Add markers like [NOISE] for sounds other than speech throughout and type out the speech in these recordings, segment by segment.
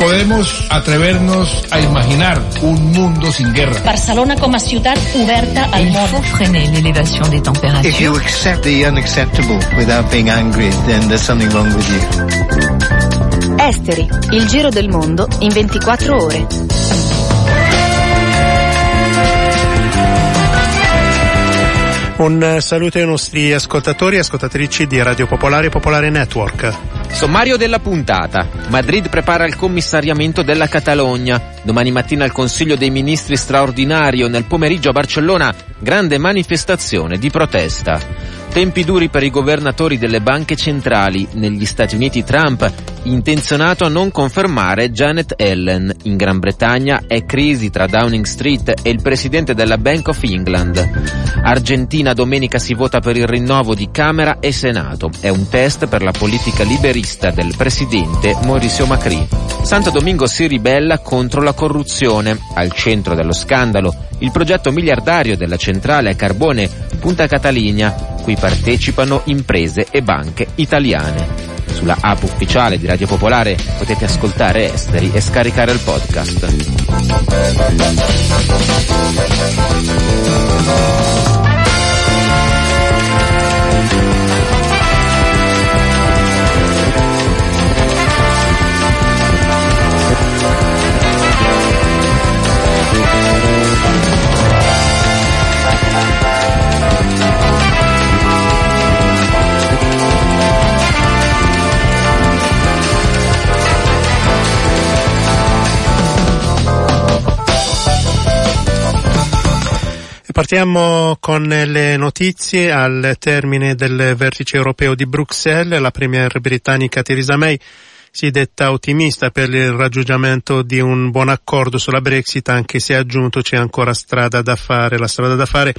podemos atrevernos a imaginar un mundo sin guerra. Barcelona com a ciutat oberta al Il món. faut freiner l'élévation des If températures. you accept the unacceptable without being angry, then there's something wrong with you. Esteri, il giro del mondo in 24 ore. Un saluto ai nostri ascoltatori e ascoltatrici di Radio Popolare e Popolare Network. Sommario della puntata. Madrid prepara il commissariamento della Catalogna. Domani mattina il Consiglio dei Ministri straordinario. Nel pomeriggio a Barcellona grande manifestazione di protesta. Tempi duri per i governatori delle banche centrali. Negli Stati Uniti Trump intenzionato a non confermare Janet Ellen. In Gran Bretagna è crisi tra Downing Street e il presidente della Bank of England. Argentina domenica si vota per il rinnovo di Camera e Senato. È un test per la politica liberista del presidente Mauricio Macri. Santo Domingo si ribella contro la corruzione. Al centro dello scandalo il progetto miliardario della centrale a carbone Punta Catalina, cui partecipano imprese e banche italiane. Sulla app ufficiale di Radio Popolare potete ascoltare Esteri e scaricare il podcast. Partiamo con le notizie al termine del vertice europeo di Bruxelles. La premier britannica Theresa May si detta ottimista per il raggiungimento di un buon accordo sulla Brexit, anche se aggiunto c'è ancora strada da fare. La strada da fare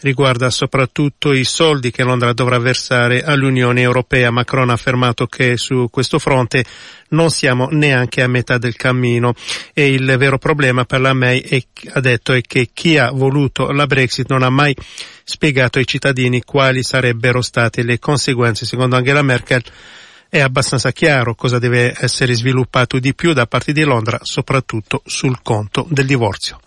riguarda soprattutto i soldi che Londra dovrà versare all'Unione Europea. Macron ha affermato che su questo fronte non siamo neanche a metà del cammino e il vero problema per la May è, ha detto è che chi ha voluto la Brexit non ha mai spiegato ai cittadini quali sarebbero state le conseguenze. Secondo Angela Merkel è abbastanza chiaro cosa deve essere sviluppato di più da parte di Londra, soprattutto sul conto del divorzio.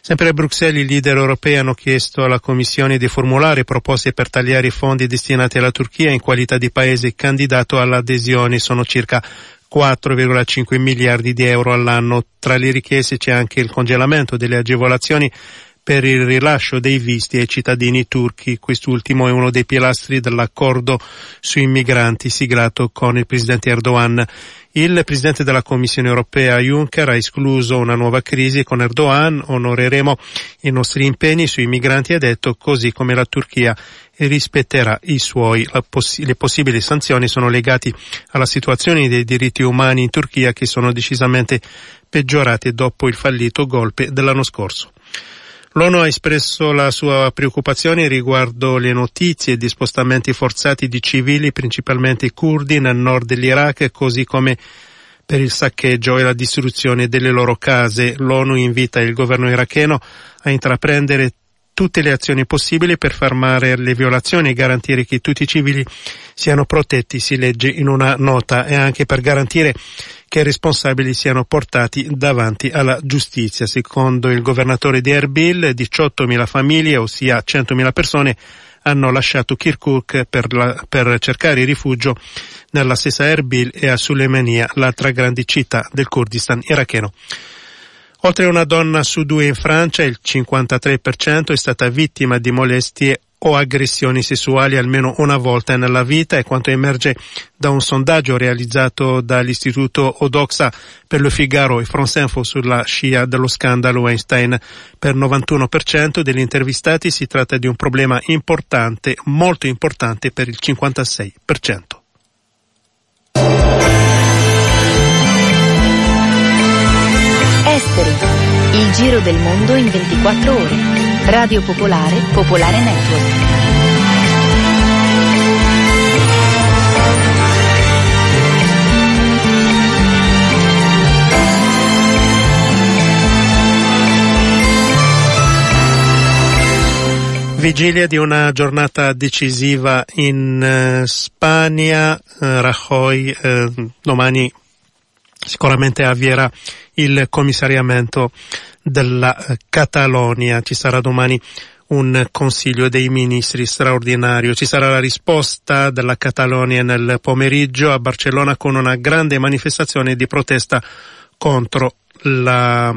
Sempre a Bruxelles i leader europei hanno chiesto alla Commissione di formulare proposte per tagliare i fondi destinati alla Turchia in qualità di paese candidato all'adesione. Sono circa 4,5 miliardi di euro all'anno. Tra le richieste c'è anche il congelamento delle agevolazioni per il rilascio dei visti ai cittadini turchi. Quest'ultimo è uno dei pilastri dell'accordo sui migranti siglato con il presidente Erdogan. Il presidente della Commissione europea Juncker ha escluso una nuova crisi con Erdogan, onoreremo i nostri impegni sui migranti, ha detto, così come la Turchia rispetterà i suoi. Poss- le possibili sanzioni sono legate alla situazione dei diritti umani in Turchia che sono decisamente peggiorate dopo il fallito golpe dell'anno scorso. L'ONU ha espresso la sua preoccupazione riguardo le notizie di spostamenti forzati di civili, principalmente curdi, nel nord dell'Iraq, così come per il saccheggio e la distruzione delle loro case. L'ONU invita il governo iracheno a intraprendere tutte le azioni possibili per fermare le violazioni e garantire che tutti i civili siano protetti, si legge in una nota, e anche per garantire che i responsabili siano portati davanti alla giustizia. Secondo il governatore di Erbil, 18.000 famiglie, ossia 100.000 persone, hanno lasciato Kirkuk per, la, per cercare rifugio nella stessa Erbil e a Suleimania, l'altra grande città del Kurdistan iracheno. Oltre una donna su due in Francia, il 53% è stata vittima di molestie o aggressioni sessuali almeno una volta nella vita è quanto emerge da un sondaggio realizzato dall'istituto Odoxa per Le Figaro e France Info sulla scia dello scandalo Weinstein. Per 91% degli intervistati si tratta di un problema importante, molto importante per il 56%. Esteri, il giro del mondo in 24 ore. Radio Popolare, Popolare Network. Vigilia di una giornata decisiva in eh, Spagna, eh, Rajoy eh, domani sicuramente avvierà il commissariamento della eh, Catalonia. Ci sarà domani un consiglio dei ministri straordinario. Ci sarà la risposta della Catalonia nel pomeriggio a Barcellona con una grande manifestazione di protesta contro la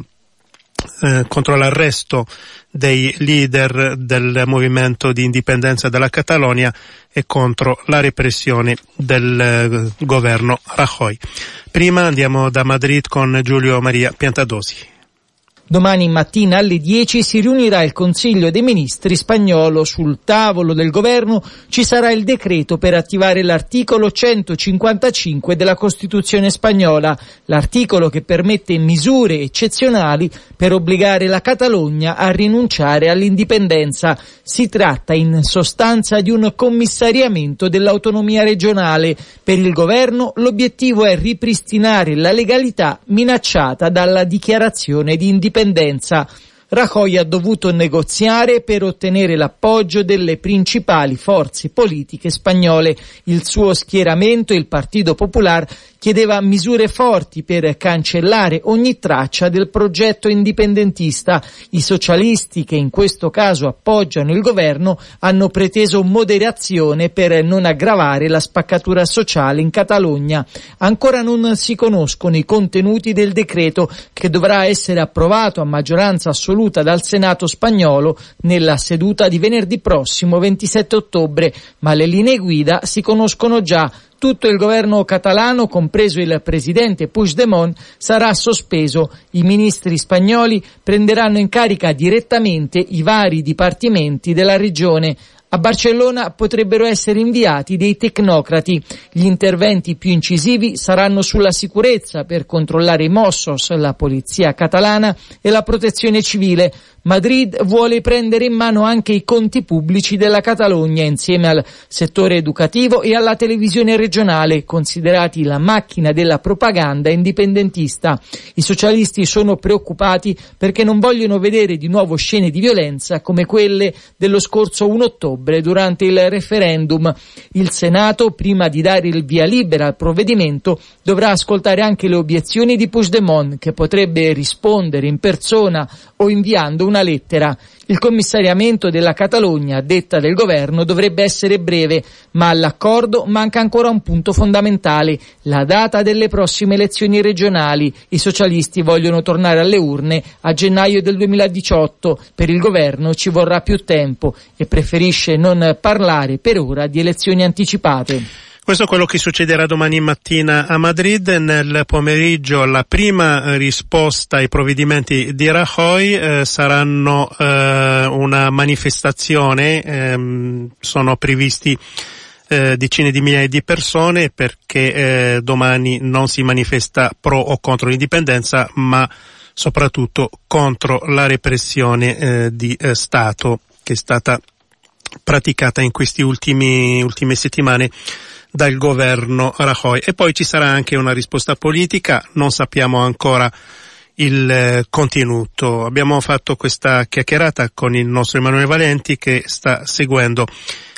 eh, contro l'arresto dei leader del movimento di indipendenza della Catalogna e contro la repressione del eh, governo Rajoy. Prima andiamo da Madrid con Giulio Maria Piantadosi. Domani mattina alle 10 si riunirà il Consiglio dei Ministri spagnolo. Sul tavolo del governo ci sarà il decreto per attivare l'articolo 155 della Costituzione spagnola, l'articolo che permette misure eccezionali per obbligare la Catalogna a rinunciare all'indipendenza. Si tratta in sostanza di un commissariamento dell'autonomia regionale. Per il governo l'obiettivo è ripristinare la legalità minacciata dalla dichiarazione di indipendenza indipendenza. Rajoy ha dovuto negoziare per ottenere l'appoggio delle principali forze politiche spagnole. Il suo schieramento, il Partito Popular, chiedeva misure forti per cancellare ogni traccia del progetto indipendentista. I socialisti, che in questo caso appoggiano il governo, hanno preteso moderazione per non aggravare la spaccatura sociale in Catalogna. Ancora non si conoscono i contenuti del decreto che dovrà essere approvato a maggioranza assoluta dal Senato spagnolo nella seduta di venerdì prossimo 27 ottobre, ma le linee guida si conoscono già tutto il governo catalano, compreso il presidente Puigdemont, sarà sospeso. I ministri spagnoli prenderanno in carica direttamente i vari dipartimenti della regione. A Barcellona potrebbero essere inviati dei tecnocrati. Gli interventi più incisivi saranno sulla sicurezza per controllare i Mossos, la polizia catalana e la protezione civile. Madrid vuole prendere in mano anche i conti pubblici della Catalogna insieme al settore educativo e alla televisione regionale, considerati la macchina della propaganda indipendentista. I socialisti sono preoccupati perché non vogliono vedere di nuovo scene di violenza come quelle dello scorso 1 ottobre durante il referendum. Il Senato, prima di dare il via libera al provvedimento, dovrà ascoltare anche le obiezioni di Puigdemont, che potrebbe rispondere in persona o inviando una lettera. Il commissariamento della Catalogna, detta del governo, dovrebbe essere breve, ma all'accordo manca ancora un punto fondamentale, la data delle prossime elezioni regionali. I socialisti vogliono tornare alle urne a gennaio del 2018. Per il governo ci vorrà più tempo e preferisce non parlare per ora di elezioni anticipate. Questo è quello che succederà domani mattina a Madrid. Nel pomeriggio la prima risposta ai provvedimenti di Rajoy eh, saranno eh, una manifestazione, ehm, sono previsti eh, decine di migliaia di persone perché eh, domani non si manifesta pro o contro l'indipendenza ma soprattutto contro la repressione eh, di eh, Stato che è stata praticata in queste ultime settimane dal governo Rajoy. E poi ci sarà anche una risposta politica, non sappiamo ancora il eh, contenuto. Abbiamo fatto questa chiacchierata con il nostro Emanuele Valenti che sta seguendo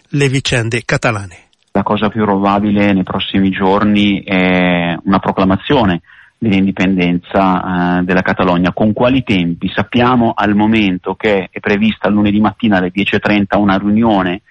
le vicende catalane. La cosa più probabile nei prossimi giorni è una proclamazione dell'indipendenza eh, della Catalogna. Con quali tempi? Sappiamo al momento che è prevista lunedì mattina alle 10.30 una riunione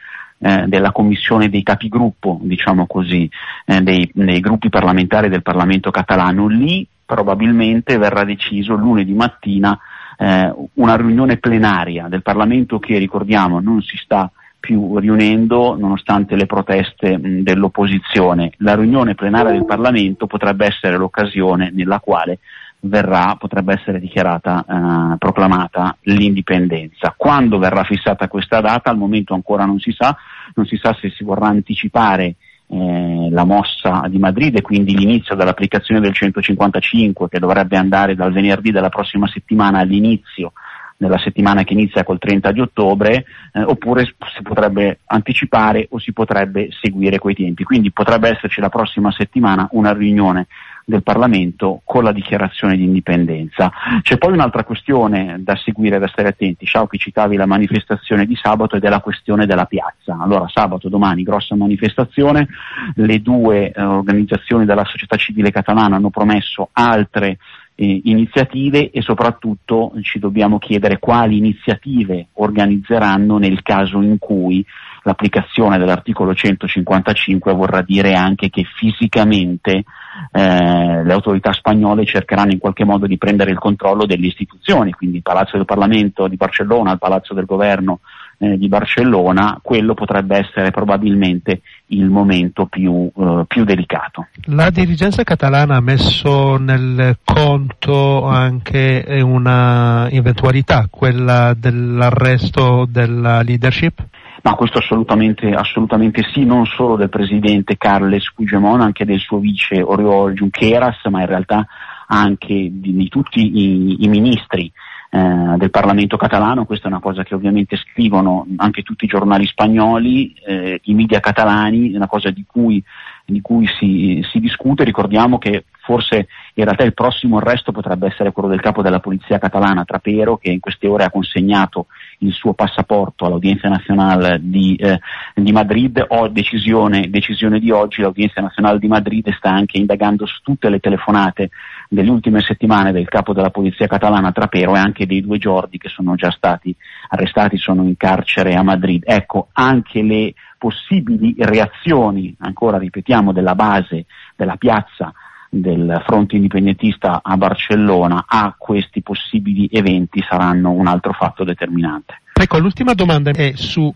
eh, della commissione dei capigruppo, diciamo così, eh, dei, dei gruppi parlamentari del Parlamento catalano, lì probabilmente verrà deciso lunedì mattina eh, una riunione plenaria del Parlamento che ricordiamo non si sta più riunendo nonostante le proteste mh, dell'opposizione. La riunione plenaria del Parlamento potrebbe essere l'occasione nella quale verrà, potrebbe essere dichiarata, eh, proclamata l'indipendenza. Quando verrà fissata questa data, al momento ancora non si sa, non si sa se si vorrà anticipare eh, la mossa di Madrid e quindi l'inizio dell'applicazione del 155 che dovrebbe andare dal venerdì della prossima settimana all'inizio nella settimana che inizia col 30 di ottobre, eh, oppure si potrebbe anticipare o si potrebbe seguire quei tempi. Quindi potrebbe esserci la prossima settimana una riunione del Parlamento con la dichiarazione di indipendenza. C'è poi un'altra questione da seguire, da stare attenti. Sciauchi citavi la manifestazione di sabato ed è la questione della piazza. Allora sabato, domani, grossa manifestazione, le due eh, organizzazioni della società civile catalana hanno promesso altre eh, iniziative e soprattutto ci dobbiamo chiedere quali iniziative organizzeranno nel caso in cui l'applicazione dell'articolo 155 vorrà dire anche che fisicamente eh, le autorità spagnole cercheranno in qualche modo di prendere il controllo delle istituzioni, quindi il Palazzo del Parlamento di Barcellona, il Palazzo del Governo eh, di Barcellona, quello potrebbe essere probabilmente il momento più, eh, più, delicato. La dirigenza catalana ha messo nel conto anche una eventualità, quella dell'arresto della leadership? Ma questo assolutamente, assolutamente sì, non solo del presidente Carles Puigdemont, anche del suo vice Oriol Junqueras, ma in realtà anche di, di tutti i, i ministri eh, del Parlamento catalano, questa è una cosa che ovviamente scrivono anche tutti i giornali spagnoli, eh, i media catalani, è una cosa di cui, di cui si, si discute, ricordiamo che forse in realtà il prossimo arresto potrebbe essere quello del capo della polizia catalana, Trapero, che in queste ore ha consegnato il suo passaporto all'Udienza Nazionale di, eh, di Madrid. Ho decisione, decisione, di oggi, l'Udienza Nazionale di Madrid sta anche indagando su tutte le telefonate delle ultime settimane del capo della polizia catalana Trapero e anche dei due giorni che sono già stati arrestati, sono in carcere a Madrid. Ecco, anche le possibili reazioni, ancora ripetiamo, della base, della piazza del fronte indipendentista a Barcellona a questi possibili eventi saranno un altro fatto determinante. Ecco, l'ultima domanda è su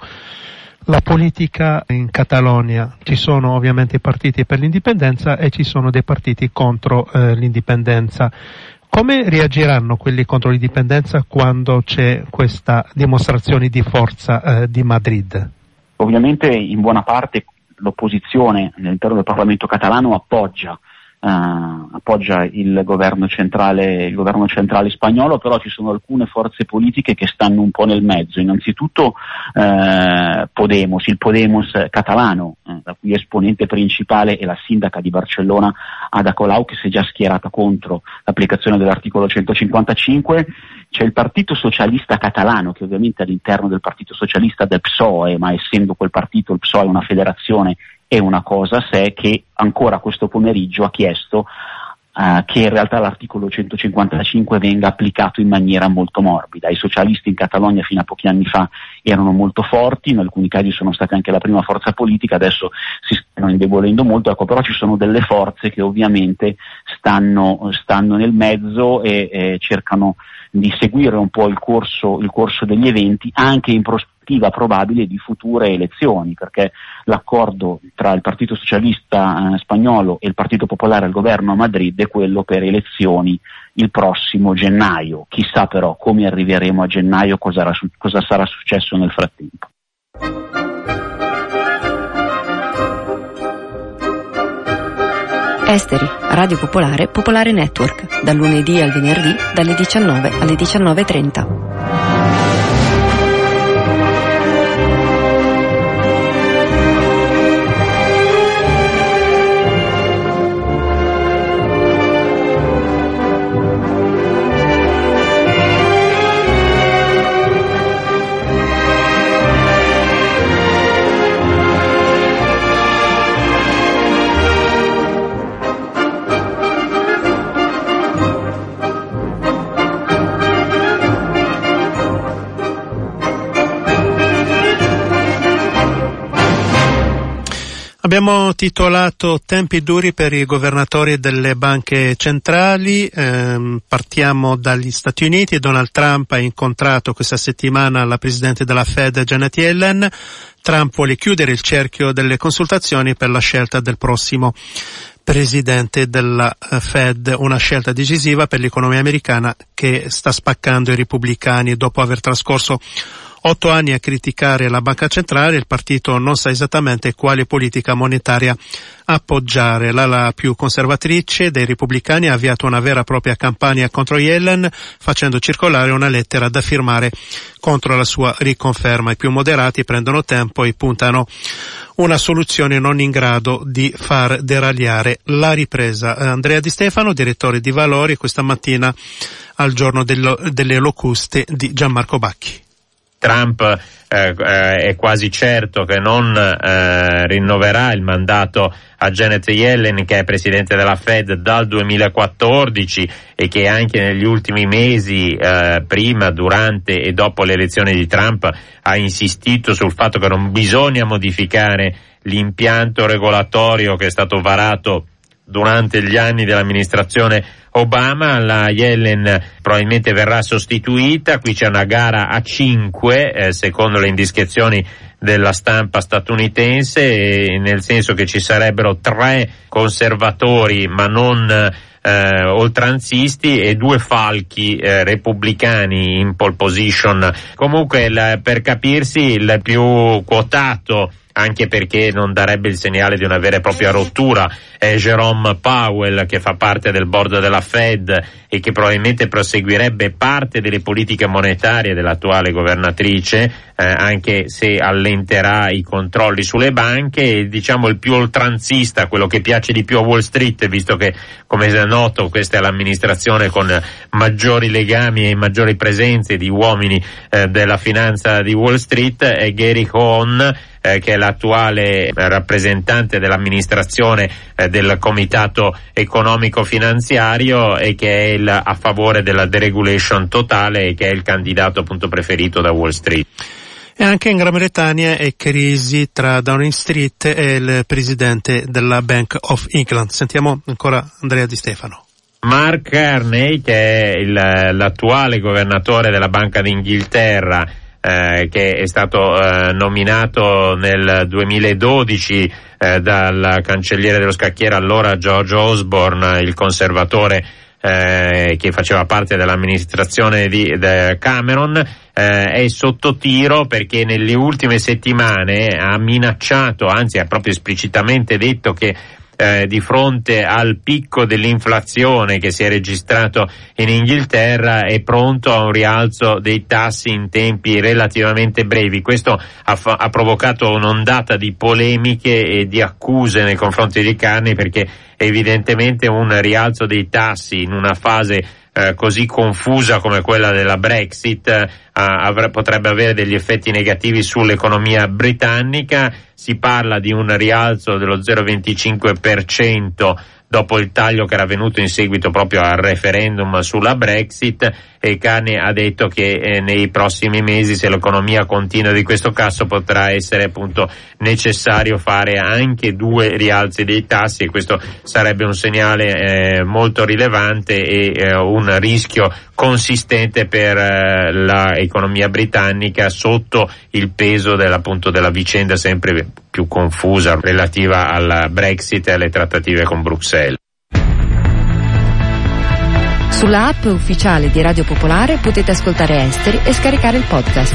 la politica in Catalogna. Ci sono ovviamente i partiti per l'indipendenza e ci sono dei partiti contro eh, l'indipendenza. Come reagiranno quelli contro l'indipendenza quando c'è questa dimostrazione di forza eh, di Madrid? Ovviamente in buona parte l'opposizione all'interno del Parlamento catalano appoggia appoggia il governo, centrale, il governo centrale spagnolo, però ci sono alcune forze politiche che stanno un po' nel mezzo. Innanzitutto uh, Podemos, il Podemos catalano, la cui esponente principale è la sindaca di Barcellona, Ada Colau, che si è già schierata contro l'applicazione dell'articolo 155. C'è il Partito Socialista Catalano, che ovviamente all'interno del Partito Socialista del PSOE, ma essendo quel partito il PSOE una federazione è una cosa a sé che ancora questo pomeriggio ha chiesto Uh, che in realtà l'articolo 155 venga applicato in maniera molto morbida. I socialisti in Catalogna fino a pochi anni fa erano molto forti, in alcuni casi sono stati anche la prima forza politica, adesso si stanno indebolendo molto, ecco, però ci sono delle forze che ovviamente stanno, stanno nel mezzo e, e cercano di seguire un po' il corso, il corso degli eventi anche in prospettiva probabile di future elezioni, perché l'accordo tra il Partito Socialista eh, spagnolo e il Partito Popolare al governo a Madrid è quello per elezioni il prossimo gennaio. Chissà però come arriveremo a gennaio, cosa, cosa sarà successo nel frattempo. Esteri, Radio Popolare, Popolare Network, dal lunedì al venerdì dalle 19 alle 19.30. Abbiamo titolato Tempi duri per i governatori delle banche centrali, eh, partiamo dagli Stati Uniti, Donald Trump ha incontrato questa settimana la Presidente della Fed Janet Yellen, Trump vuole chiudere il cerchio delle consultazioni per la scelta del prossimo Presidente della eh, Fed, una scelta decisiva per l'economia americana che sta spaccando i repubblicani dopo aver trascorso otto anni a criticare la banca centrale, il partito non sa esattamente quale politica monetaria appoggiare. L'ala più conservatrice dei repubblicani ha avviato una vera e propria campagna contro Yellen facendo circolare una lettera da firmare contro la sua riconferma. I più moderati prendono tempo e puntano una soluzione non in grado di far deragliare la ripresa. Andrea Di Stefano, direttore di Valori, questa mattina al giorno dello, delle locuste di Gianmarco Bacchi. Trump eh, eh, è quasi certo che non eh, rinnoverà il mandato a Janet Yellen che è presidente della Fed dal 2014 e che anche negli ultimi mesi, eh, prima, durante e dopo le elezioni di Trump, ha insistito sul fatto che non bisogna modificare l'impianto regolatorio che è stato varato durante gli anni dell'amministrazione Obama, la Yellen probabilmente verrà sostituita, qui c'è una gara a 5 eh, secondo le indiscrezioni della stampa statunitense, nel senso che ci sarebbero tre conservatori ma non eh, oltranzisti e due falchi eh, repubblicani in pole position. Comunque il, per capirsi il più quotato anche perché non darebbe il segnale di una vera e propria rottura. È Jerome Powell che fa parte del board della Fed e che probabilmente proseguirebbe parte delle politiche monetarie dell'attuale governatrice, eh, anche se allenterà i controlli sulle banche e diciamo il più oltranzista, quello che piace di più a Wall Street, visto che come è noto questa è l'amministrazione con maggiori legami e maggiori presenze di uomini eh, della finanza di Wall Street, è Gary Cohn eh, che è l'attuale rappresentante dell'amministrazione eh, del Comitato Economico Finanziario e che è il, a favore della deregulation totale e che è il candidato appunto preferito da Wall Street. E anche in Gran Bretagna è crisi tra Downing Street e il presidente della Bank of England. Sentiamo ancora Andrea Di Stefano. Mark Carney, che è il, l'attuale governatore della Banca d'Inghilterra, eh, che è stato eh, nominato nel 2012 eh, dal cancelliere dello scacchiere allora George Osborne, il conservatore eh, che faceva parte dell'amministrazione di Cameron, eh, è sotto tiro perché nelle ultime settimane ha minacciato, anzi ha proprio esplicitamente detto che eh, di fronte al picco dell'inflazione che si è registrato in Inghilterra è pronto a un rialzo dei tassi in tempi relativamente brevi. Questo ha, fa- ha provocato un'ondata di polemiche e di accuse nei confronti di Carney perché evidentemente un rialzo dei tassi in una fase eh, così confusa come quella della Brexit eh, avre, potrebbe avere degli effetti negativi sull'economia britannica. Si parla di un rialzo dello 0,25% dopo il taglio che era venuto in seguito proprio al referendum sulla Brexit e Cane ha detto che eh, nei prossimi mesi se l'economia continua di questo caso potrà essere appunto necessario fare anche due rialzi dei tassi e questo sarebbe un segnale eh, molto rilevante e eh, un rischio consistente per eh, l'economia britannica sotto il peso dell'appunto della vicenda sempre più confusa relativa alla Brexit e alle trattative con Bruxelles. Sulla app ufficiale di Radio Popolare potete ascoltare Esteri e scaricare il podcast.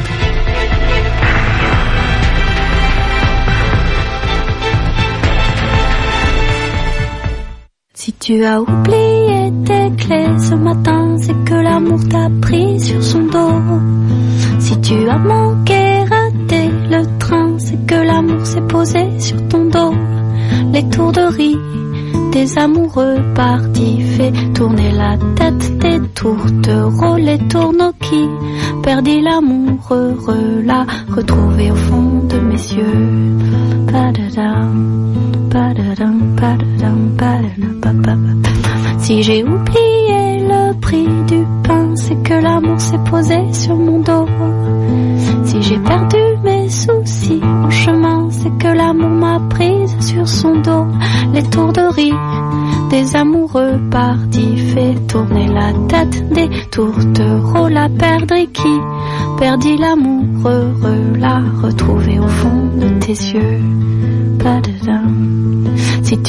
Si tu as oublié tes clés ce matin, c'est que l'amour t'a pris sur son dos. Si tu as manqué, raté le train, c'est que l'amour s'est posé sur ton dos. Les tourderies des amoureux partis fait tourner la tête des tourtereaux, les tourneaux qui perdit l'amour heureux, l'a retrouvé au fond de mes yeux. Si j'ai oublié le prix du pain, c'est que l'amour s'est posé sur mon dos.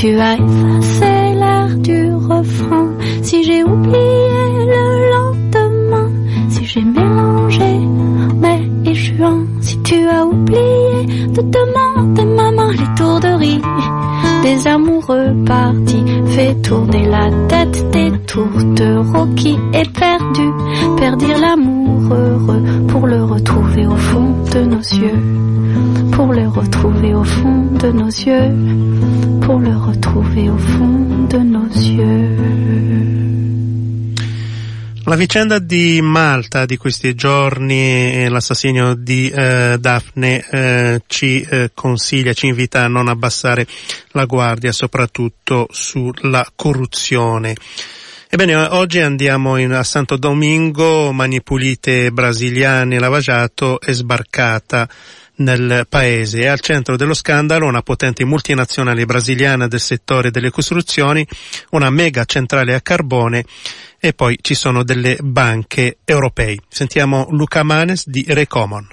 Tu as effacé l'air du refrain, si j'ai oublié le lendemain, si j'ai mélangé mai et juin te demande, maman, l'étourderie des amoureux partis fait tourner la tête des tourtereaux qui est perdu, perdir l'amour heureux pour le retrouver au fond de nos yeux, pour le retrouver au fond de nos yeux, pour le retrouver au fond de nos yeux. La vicenda di Malta di questi giorni, l'assassinio di eh, Daphne eh, ci eh, consiglia, ci invita a non abbassare la guardia, soprattutto sulla corruzione. Ebbene, oggi andiamo in, a Santo Domingo, Mani Pulite brasiliane, Lavagiato è sbarcata nel paese. È al centro dello scandalo una potente multinazionale brasiliana del settore delle costruzioni, una mega centrale a carbone e poi ci sono delle banche europee. Sentiamo Luca Manes di Recomon.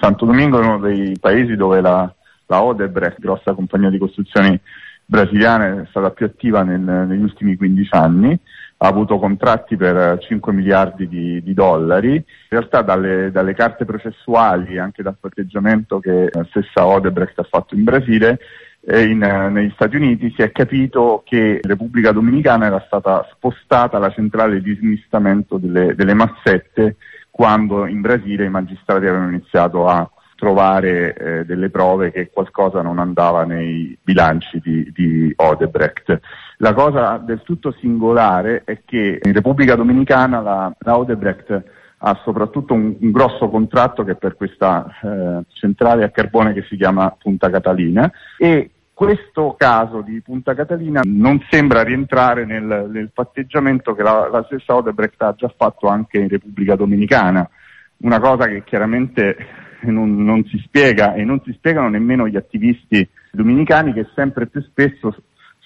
Santo Domingo è uno dei paesi dove la, la Odebrecht, grossa compagnia di costruzioni brasiliana, è stata più attiva nel, negli ultimi 15 anni, ha avuto contratti per 5 miliardi di, di dollari. In realtà dalle, dalle, carte processuali e anche dal patteggiamento che la stessa Odebrecht ha fatto in Brasile, in, negli Stati Uniti si è capito che in Repubblica Dominicana era stata spostata la centrale di smistamento delle, delle mazzette quando in Brasile i magistrati avevano iniziato a trovare eh, delle prove che qualcosa non andava nei bilanci di, di, Odebrecht. La cosa del tutto singolare è che in Repubblica Dominicana la, la Odebrecht ha soprattutto un, un, grosso contratto che è per questa eh, centrale a carbone che si chiama Punta Catalina e questo caso di Punta Catalina non sembra rientrare nel, nel patteggiamento che la, la, stessa Odebrecht ha già fatto anche in Repubblica Dominicana, una cosa che chiaramente non, non si spiega e non si spiegano nemmeno gli attivisti dominicani che sempre più spesso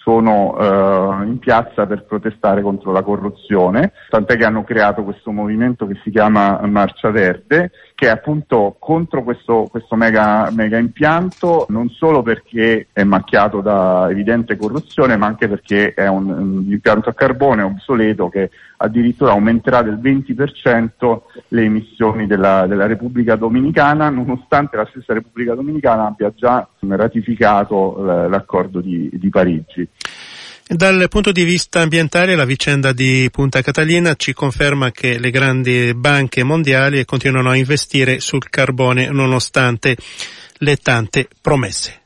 sono eh, in piazza per protestare contro la corruzione, tant'è che hanno creato questo movimento che si chiama Marcia Verde, che è appunto contro questo, questo mega, mega, impianto, non solo perché è macchiato da evidente corruzione, ma anche perché è un, un impianto a carbone obsoleto che addirittura aumenterà del 20% le emissioni della, della Repubblica Dominicana, nonostante la stessa Repubblica Dominicana abbia già ratificato l'accordo di, di Parigi. Dal punto di vista ambientale la vicenda di Punta Catalina ci conferma che le grandi banche mondiali continuano a investire sul carbone nonostante le tante promesse.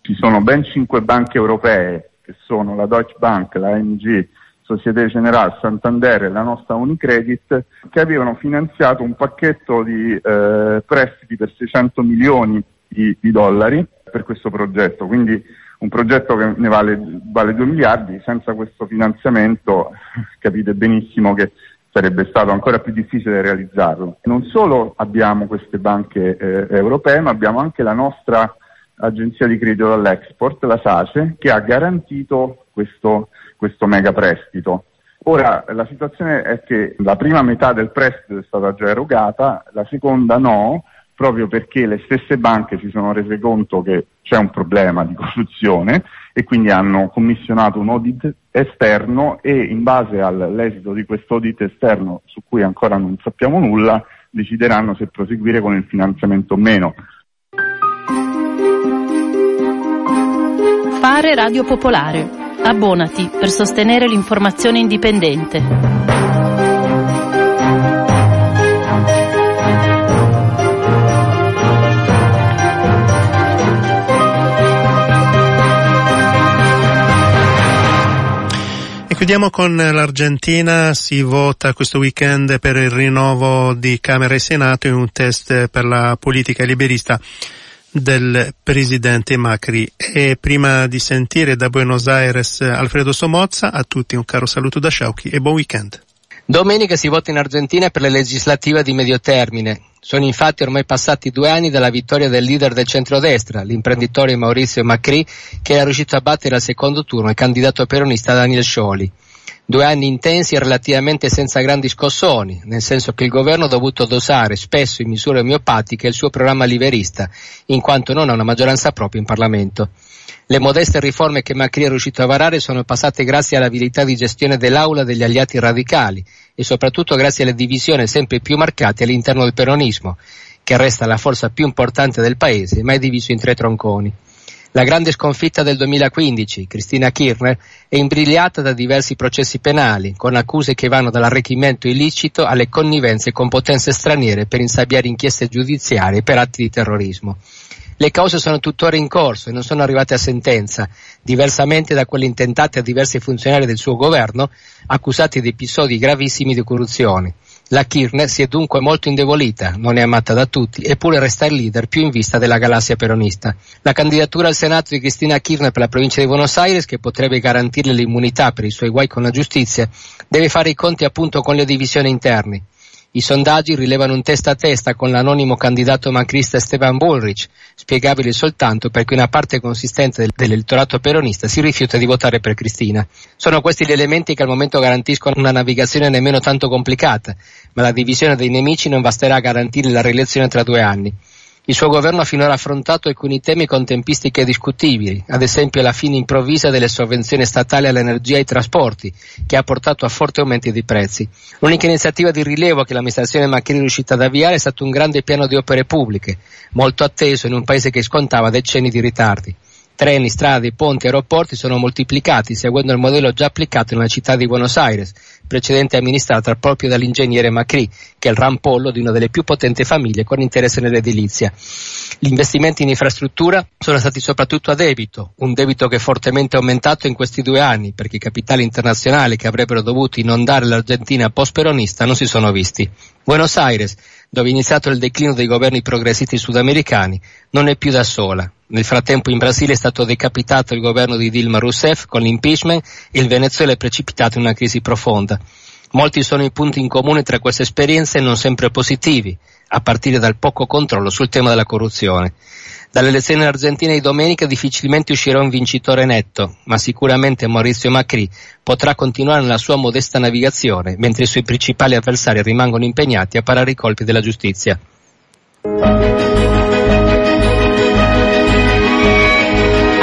Ci sono ben cinque banche europee che sono la Deutsche Bank, la AMG, Societe Generale, Santander e la nostra Unicredit che avevano finanziato un pacchetto di eh, prestiti per 600 milioni di, di dollari per questo progetto. Quindi un progetto che ne vale, vale 2 miliardi, senza questo finanziamento [LAUGHS] capite benissimo che sarebbe stato ancora più difficile realizzarlo. Non solo abbiamo queste banche eh, europee, ma abbiamo anche la nostra agenzia di credito all'export, la SACE, che ha garantito questo, questo mega prestito. Ora la situazione è che la prima metà del prestito è stata già erogata, la seconda no, proprio perché le stesse banche si sono rese conto che c'è un problema di corruzione e quindi hanno commissionato un audit esterno e in base all'esito di questo audit esterno, su cui ancora non sappiamo nulla, decideranno se proseguire con il finanziamento o meno. Fare Radio Popolare. Abbonati per sostenere l'informazione indipendente. Chiudiamo con l'Argentina, si vota questo weekend per il rinnovo di Camera e Senato in un test per la politica liberista del presidente Macri. E prima di sentire da Buenos Aires Alfredo Somozza, a tutti un caro saluto da Sciauchi e buon weekend. Domenica si vota in Argentina per le legislative di medio termine. Sono infatti ormai passati due anni dalla vittoria del leader del centrodestra, l'imprenditore Maurizio Macri, che era riuscito a battere al secondo turno il candidato peronista Daniel Scioli. Due anni intensi e relativamente senza grandi scossoni, nel senso che il governo ha dovuto dosare spesso in misure omeopatiche il suo programma liberista, in quanto non ha una maggioranza propria in Parlamento. Le modeste riforme che Macri è riuscito a varare sono passate grazie all'abilità di gestione dell'aula degli alleati radicali e soprattutto grazie alle divisioni sempre più marcate all'interno del peronismo, che resta la forza più importante del paese, ma è diviso in tre tronconi. La grande sconfitta del 2015, Cristina Kirchner, è imbrigliata da diversi processi penali, con accuse che vanno dall'arricchimento illicito alle connivenze con potenze straniere per insabbiare inchieste giudiziarie per atti di terrorismo. Le cause sono tuttora in corso e non sono arrivate a sentenza, diversamente da quelle intentate a diversi funzionari del suo governo, accusati di episodi gravissimi di corruzione. La Kirchner si è dunque molto indebolita, non è amata da tutti, eppure resta il leader più in vista della galassia peronista. La candidatura al Senato di Cristina Kirchner per la provincia di Buenos Aires, che potrebbe garantirle l'immunità per i suoi guai con la giustizia, deve fare i conti appunto con le divisioni interne. I sondaggi rilevano un testa a testa con l'anonimo candidato macrista Esteban Bullrich, spiegabile soltanto perché una parte consistente del, dell'elettorato peronista si rifiuta di votare per Cristina. Sono questi gli elementi che al momento garantiscono una navigazione nemmeno tanto complicata, ma la divisione dei nemici non basterà a garantire la rielezione tra due anni. Il suo governo ha finora affrontato alcuni temi con tempistiche discutibili, ad esempio la fine improvvisa delle sovvenzioni statali all'energia e ai trasporti, che ha portato a forti aumenti di prezzi. L'unica iniziativa di rilievo che l'amministrazione Macchini è riuscita ad avviare è stato un grande piano di opere pubbliche, molto atteso in un paese che scontava decenni di ritardi. Treni, strade, ponti, aeroporti sono moltiplicati seguendo il modello già applicato nella città di Buenos Aires, precedente amministrata proprio dall'ingegnere Macri, che è il rampollo di una delle più potenti famiglie con interesse nell'edilizia. Gli investimenti in infrastruttura sono stati soprattutto a debito, un debito che è fortemente aumentato in questi due anni perché i capitali internazionali che avrebbero dovuto inondare l'Argentina post-peronista non si sono visti. Buenos Aires, dove è iniziato il declino dei governi progressisti sudamericani, non è più da sola. Nel frattempo in Brasile è stato decapitato il governo di Dilma Rousseff con l'impeachment e il Venezuela è precipitato in una crisi profonda. Molti sono i punti in comune tra queste esperienze non sempre positivi, a partire dal poco controllo sul tema della corruzione. Dalle elezioni in Argentina di domenica difficilmente uscirà un vincitore netto, ma sicuramente Maurizio Macri potrà continuare nella sua modesta navigazione, mentre i suoi principali avversari rimangono impegnati a parare i colpi della giustizia.